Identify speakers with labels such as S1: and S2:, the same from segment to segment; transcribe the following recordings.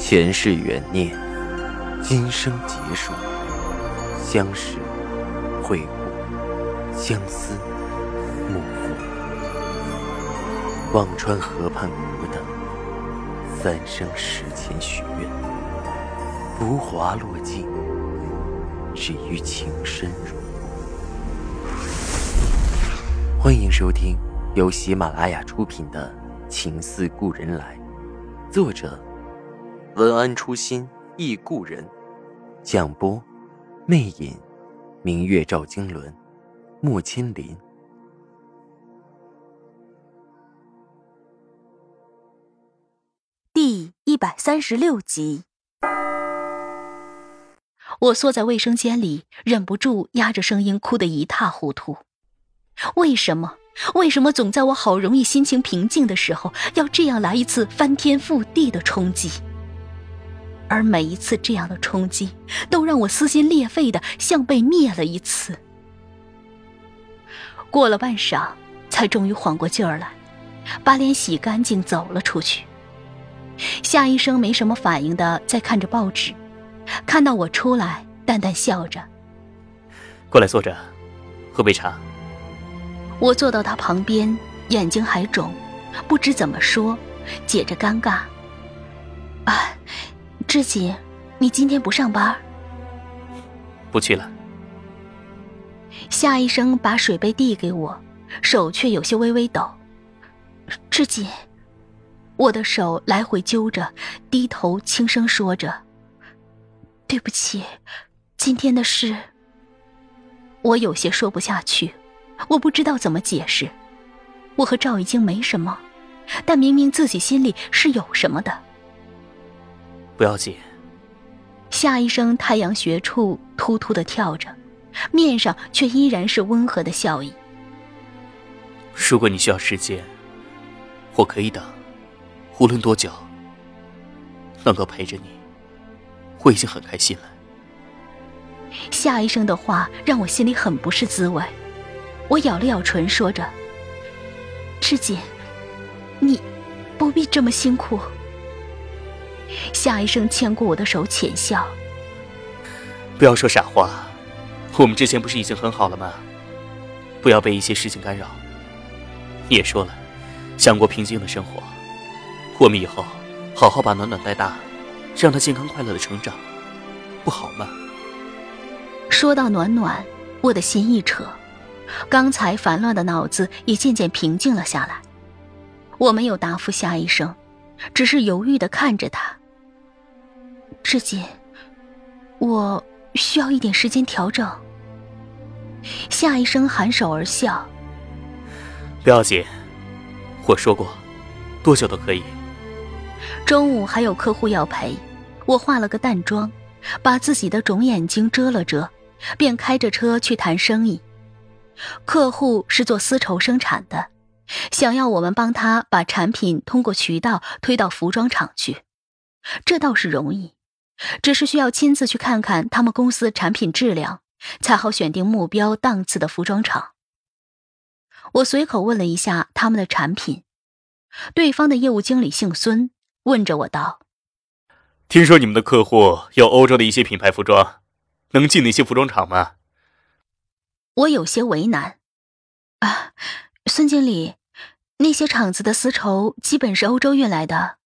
S1: 前世缘孽，今生劫数，相识、会故，相思、幕复。忘川河畔孤等，三生石前许愿，浮华落尽，只余情深入。欢迎收听由喜马拉雅出品的《情似故人来》，作者。文安初心忆故人，蒋波，魅影，明月照经纶，木千林。
S2: 第一百三十六集，我缩在卫生间里，忍不住压着声音哭得一塌糊涂。为什么？为什么总在我好容易心情平静的时候，要这样来一次翻天覆地的冲击？而每一次这样的冲击，都让我撕心裂肺的像被灭了一次。过了半晌，才终于缓过劲儿来，把脸洗干净，走了出去。夏医生没什么反应的在看着报纸，看到我出来，淡淡笑着：“
S3: 过来坐着，喝杯茶。”
S2: 我坐到他旁边，眼睛还肿，不知怎么说，解着尴尬：“啊。”志锦，你今天不上班？
S3: 不去了。
S2: 夏医生把水杯递给我，手却有些微微抖。志锦，我的手来回揪着，低头轻声说着：“对不起，今天的事。”我有些说不下去，我不知道怎么解释。我和赵已经没什么，但明明自己心里是有什么的。
S3: 不要紧。
S2: 夏医生太阳穴处突突的跳着，面上却依然是温和的笑意。
S3: 如果你需要时间，我可以等，无论多久，能够陪着你，我已经很开心了。
S2: 夏医生的话让我心里很不是滋味，我咬了咬唇，说着：“志姐，你不必这么辛苦。”夏医生牵过我的手，浅笑：“
S3: 不要说傻话，我们之前不是已经很好了吗？不要被一些事情干扰。你也说了，想过平静的生活，我们以后好好把暖暖带大，让她健康快乐的成长，不好吗？”
S2: 说到暖暖，我的心一扯，刚才烦乱的脑子也渐渐平静了下来。我没有答复夏医生，只是犹豫的看着他。志锦，我需要一点时间调整。夏医生含首而笑，
S3: 不要紧，我说过，多久都可以。
S2: 中午还有客户要陪，我化了个淡妆，把自己的肿眼睛遮了遮，便开着车去谈生意。客户是做丝绸生产的，想要我们帮他把产品通过渠道推到服装厂去，这倒是容易。只是需要亲自去看看他们公司产品质量，才好选定目标档次的服装厂。我随口问了一下他们的产品，对方的业务经理姓孙，问着我道：“
S3: 听说你们的客户有欧洲的一些品牌服装，能进那些服装厂吗？”
S2: 我有些为难。啊，孙经理，那些厂子的丝绸基本是欧洲运来的，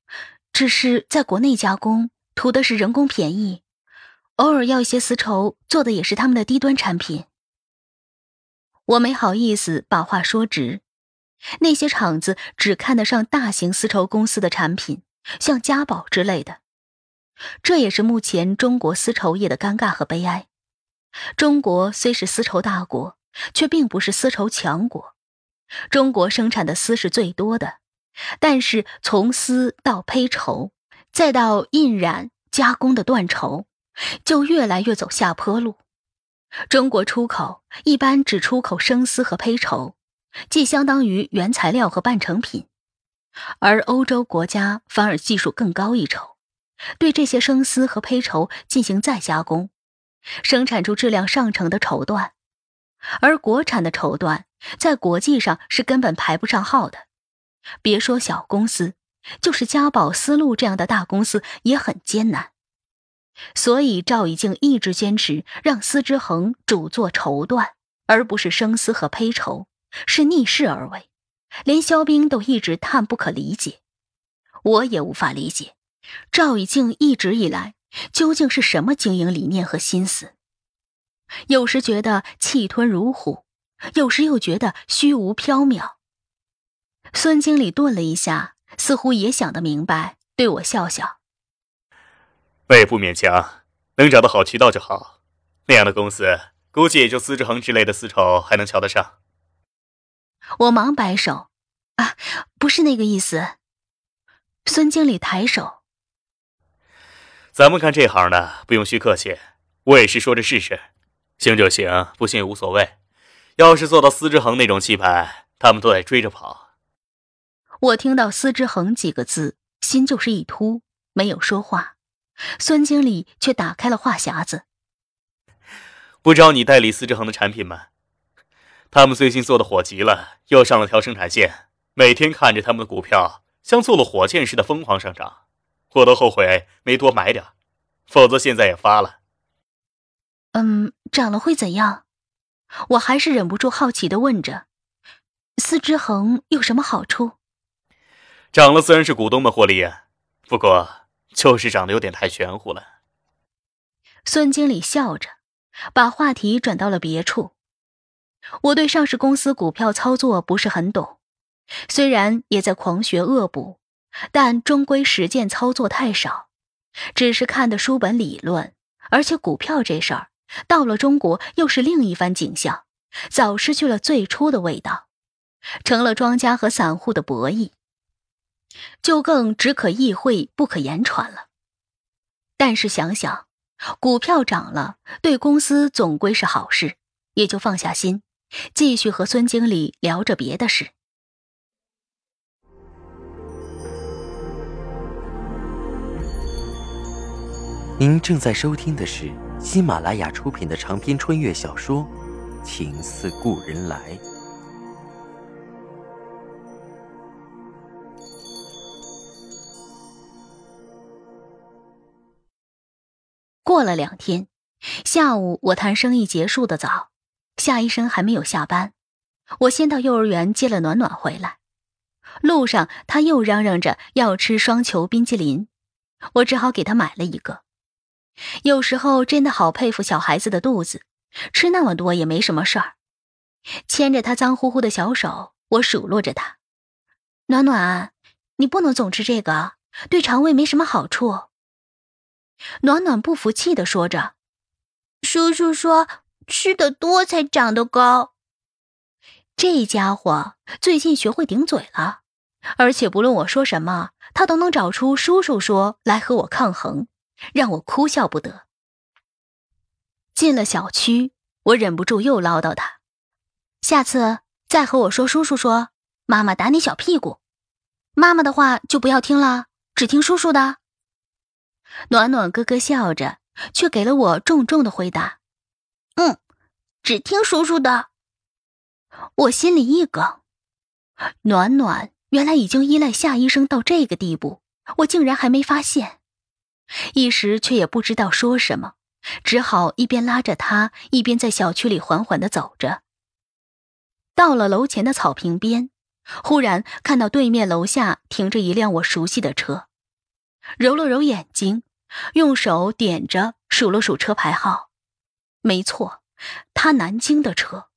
S2: 只是在国内加工。图的是人工便宜，偶尔要一些丝绸做的也是他们的低端产品。我没好意思把话说直，那些厂子只看得上大型丝绸公司的产品，像嘉宝之类的。这也是目前中国丝绸业的尴尬和悲哀。中国虽是丝绸大国，却并不是丝绸强国。中国生产的丝是最多的，但是从丝到胚绸。再到印染加工的缎绸，就越来越走下坡路。中国出口一般只出口生丝和胚绸，既相当于原材料和半成品，而欧洲国家反而技术更高一筹，对这些生丝和胚绸进行再加工，生产出质量上乘的绸缎，而国产的绸缎在国际上是根本排不上号的。别说小公司。就是嘉宝丝路这样的大公司也很艰难。所以赵以静一直坚持让司之恒主做绸缎，而不是生丝和胚绸，是逆势而为。连肖冰都一直叹不可理解，我也无法理解，赵以静一直以来究竟是什么经营理念和心思。有时觉得气吞如虎，有时又觉得虚无缥缈。孙经理顿了一下，似乎也想得明白，对我笑笑。
S3: 我也不勉强，能找到好渠道就好。那样的公司，估计也就司之恒之类的丝绸还能瞧得上。
S2: 我忙摆手，啊，不是那个意思。孙经理抬手，
S3: 咱们干这行的不用虚客气，我也是说着试试，行就行，不行也无所谓。要是做到司之恒那种气派，他们都得追着跑。
S2: 我听到“司之恒”几个字，心就是一突，没有说话。孙经理却打开了话匣子，
S3: 不知道你代理司之恒的产品吗？他们最近做的火急了，又上了条生产线，每天看着他们的股票像坐了火箭似的疯狂上涨，我都后悔没多买点，否则现在也发了。
S2: 嗯，涨了会怎样？我还是忍不住好奇的问着。司之恒有什么好处？
S3: 涨了自然是股东们获利啊，不过就是涨得有点太玄乎了。
S2: 孙经理笑着，把话题转到了别处。我对上市公司股票操作不是很懂，虽然也在狂学恶补，但终归实践操作太少，只是看的书本理论。而且股票这事儿到了中国又是另一番景象，早失去了最初的味道，成了庄家和散户的博弈，就更只可意会不可言传了。但是想想，股票涨了，对公司总归是好事，也就放下心。继续和孙经理聊着别的事。
S1: 您正在收听的是喜马拉雅出品的长篇穿越小说《情似故人来》。
S2: 了两天，下午我谈生意结束的早。夏医生还没有下班，我先到幼儿园接了暖暖回来。路上他又嚷嚷着要吃双球冰激凌，我只好给他买了一个。有时候真的好佩服小孩子的肚子，吃那么多也没什么事儿。牵着他脏乎乎的小手，我数落着他：“暖暖，你不能总吃这个，对肠胃没什么好处。”暖暖不服气的说着：“
S4: 叔叔说。”吃的多才长得高。
S2: 这家伙最近学会顶嘴了，而且不论我说什么，他都能找出“叔叔说”来和我抗衡，让我哭笑不得。进了小区，我忍不住又唠叨他：“下次再和我说‘叔叔说’，妈妈打你小屁股。妈妈的话就不要听了，只听叔叔的。”暖暖咯咯笑着，却给了我重重的回答。
S4: 嗯，只听叔叔的。
S2: 我心里一梗，暖暖原来已经依赖夏医生到这个地步，我竟然还没发现。一时却也不知道说什么，只好一边拉着他，一边在小区里缓缓的走着。到了楼前的草坪边，忽然看到对面楼下停着一辆我熟悉的车，揉了揉眼睛，用手点着数了数车牌号。没错，他南京的车。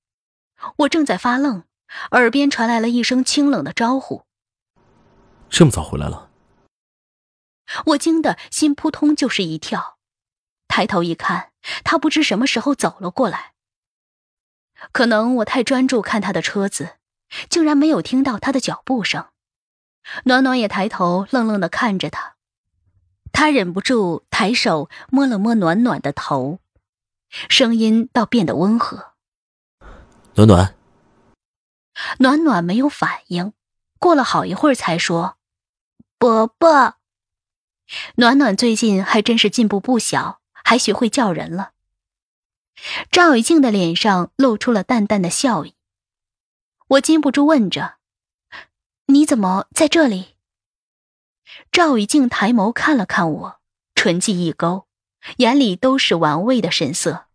S2: 我正在发愣，耳边传来了一声清冷的招呼：“
S5: 这么早回来了？”
S2: 我惊得心扑通就是一跳，抬头一看，他不知什么时候走了过来。可能我太专注看他的车子，竟然没有听到他的脚步声。暖暖也抬头愣愣的看着他，他忍不住抬手摸了摸暖暖的头。声音倒变得温和。
S5: 暖暖，
S2: 暖暖没有反应，过了好一会儿才说：“
S4: 伯伯。”
S2: 暖暖最近还真是进步不小，还学会叫人了。赵雨静的脸上露出了淡淡的笑意。我禁不住问着：“你怎么在这里？”赵以静抬眸看了看我，唇际一勾，眼里都是玩味的神色。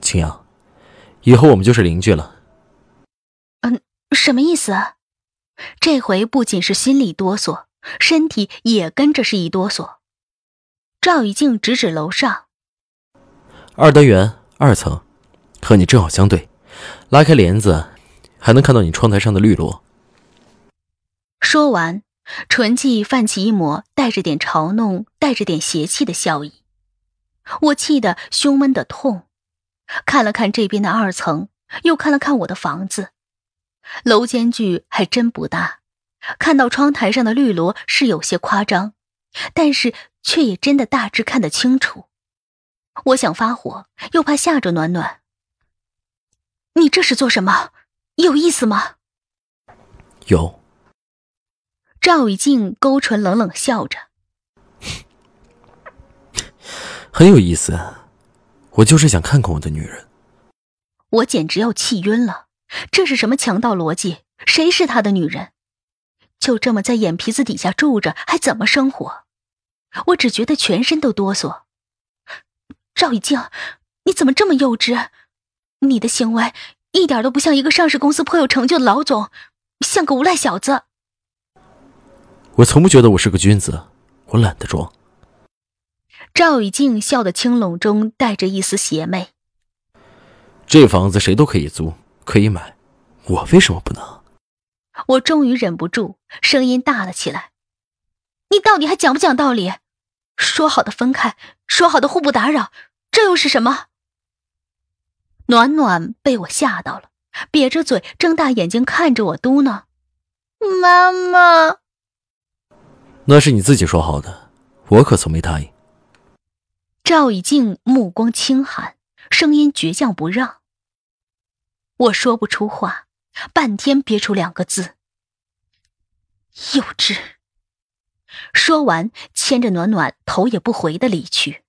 S5: 青阳，以后我们就是邻居了。
S2: 嗯，什么意思？这回不仅是心里哆嗦，身体也跟着是一哆嗦。赵以静指指楼上，
S5: 二单元二层，和你正好相对，拉开帘子，还能看到你窗台上的绿萝。
S2: 说完，唇际泛起一抹带着点嘲弄、带着点邪气的笑意。我气得胸闷的痛，看了看这边的二层，又看了看我的房子。楼间距还真不大，看到窗台上的绿萝是有些夸张，但是却也真的大致看得清楚。我想发火，又怕吓着暖暖。你这是做什么？有意思吗？
S5: 有。
S2: 赵以静勾唇冷冷笑着，
S5: 很有意思。我就是想看看我的女人。
S2: 我简直要气晕了。这是什么强盗逻辑？谁是他的女人？就这么在眼皮子底下住着，还怎么生活？我只觉得全身都哆嗦。赵以静，你怎么这么幼稚？你的行为一点都不像一个上市公司颇有成就的老总，像个无赖小子。
S5: 我从不觉得我是个君子，我懒得装。
S2: 赵雨静笑的清冷中带着一丝邪魅。
S5: 这房子谁都可以租。可以买，我为什么不能？
S2: 我终于忍不住，声音大了起来：“你到底还讲不讲道理？说好的分开，说好的互不打扰，这又是什么？”暖暖被我吓到了，瘪着嘴，睁大眼睛看着我，嘟囔：“
S4: 妈妈。”
S5: 那是你自己说好的，我可从没答应。
S2: 赵以静目光轻寒，声音倔强不让。我说不出话，半天憋出两个字：幼稚。说完，牵着暖暖头也不回的离去。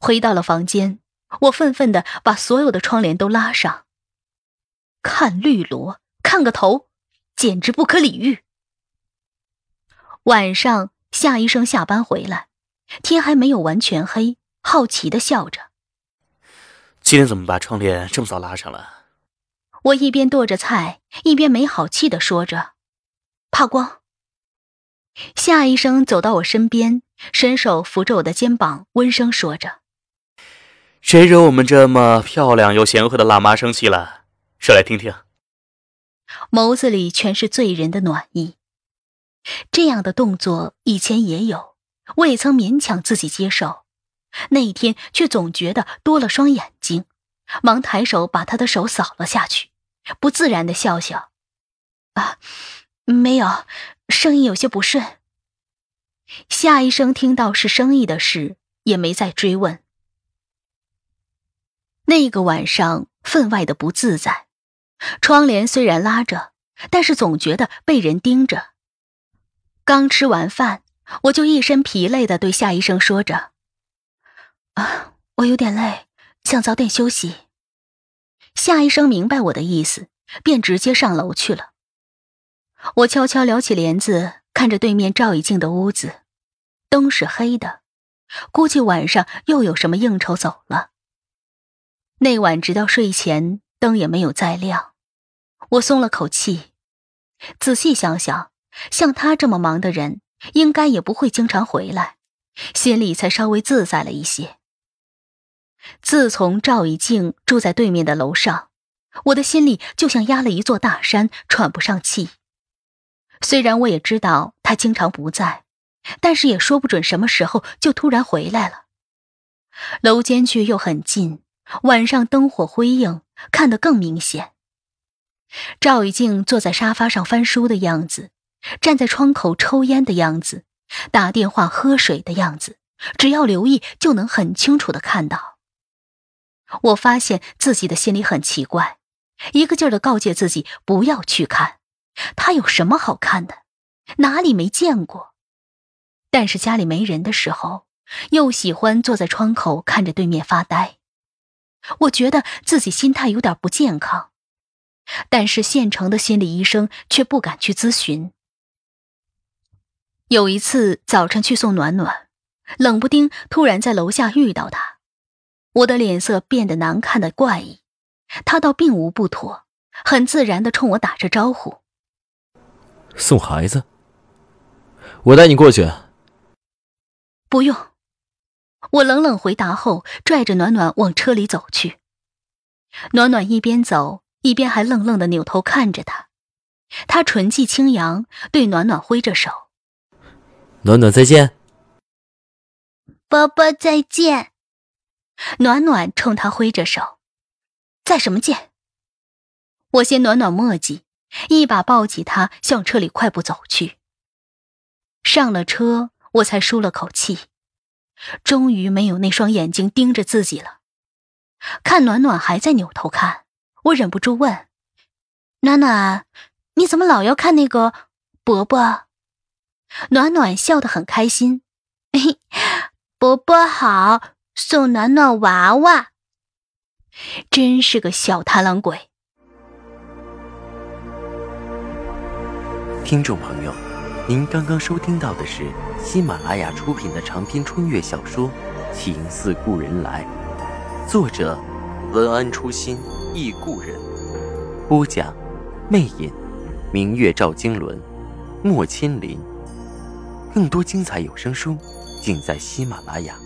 S2: 回到了房间，我愤愤的把所有的窗帘都拉上。看绿萝，看个头，简直不可理喻。晚上，夏医生下班回来，天还没有完全黑，好奇的笑着。
S3: 今天怎么把窗帘这么早拉上了？
S2: 我一边剁着菜，一边没好气的说着：“怕光。”夏医生走到我身边，伸手扶着我的肩膀，温声说着：“
S3: 谁惹我们这么漂亮又贤惠的辣妈生气了？说来听听。”
S2: 眸子里全是醉人的暖意。这样的动作以前也有，我也曾勉强自己接受。那一天却总觉得多了双眼睛，忙抬手把他的手扫了下去，不自然的笑笑：“啊，没有，声音有些不顺。”夏医生听到是生意的事，也没再追问。那个晚上分外的不自在，窗帘虽然拉着，但是总觉得被人盯着。刚吃完饭，我就一身疲累的对夏医生说着。啊，我有点累，想早点休息。夏医生明白我的意思，便直接上楼去了。我悄悄撩起帘子，看着对面赵以静的屋子，灯是黑的，估计晚上又有什么应酬走了。那晚直到睡前，灯也没有再亮，我松了口气。仔细想想，像他这么忙的人，应该也不会经常回来，心里才稍微自在了一些。自从赵以静住在对面的楼上，我的心里就像压了一座大山，喘不上气。虽然我也知道他经常不在，但是也说不准什么时候就突然回来了。楼间距又很近，晚上灯火辉映，看得更明显。赵以静坐在沙发上翻书的样子，站在窗口抽烟的样子，打电话喝水的样子，只要留意就能很清楚的看到。我发现自己的心里很奇怪，一个劲儿的告诫自己不要去看，他有什么好看的，哪里没见过？但是家里没人的时候，又喜欢坐在窗口看着对面发呆。我觉得自己心态有点不健康，但是县城的心理医生却不敢去咨询。有一次早晨去送暖暖，冷不丁突然在楼下遇到他，我的脸色变得难看的怪异，他倒并无不妥，很自然的冲我打着招呼。
S5: 送孩子，我带你过去。
S2: 不用，我冷冷回答后，拽着暖暖往车里走去。暖暖一边走一边还愣愣的扭头看着他，他唇际轻扬，对暖暖挥着手：“
S5: 暖暖再见。”“
S4: 伯伯再见。”
S2: 暖暖冲他挥着手：“再什么见？”我嫌暖暖墨迹，一把抱起他向车里快步走去。上了车，我才舒了口气，终于没有那双眼睛盯着自己了。看暖暖还在扭头看，我忍不住问：“暖暖，你怎么老要看那个伯伯？”暖暖笑得很开心：“
S4: 伯伯好，送暖暖娃娃。”
S2: 真是个小贪狼鬼。
S1: 听众朋友，您刚刚收听到的是喜马拉雅出品的长篇穿越小说《情似故人来》。作者：文安初心忆故人，播讲：魅影，明月照经纶，莫千林。更多精彩有声书，尽在喜马拉雅。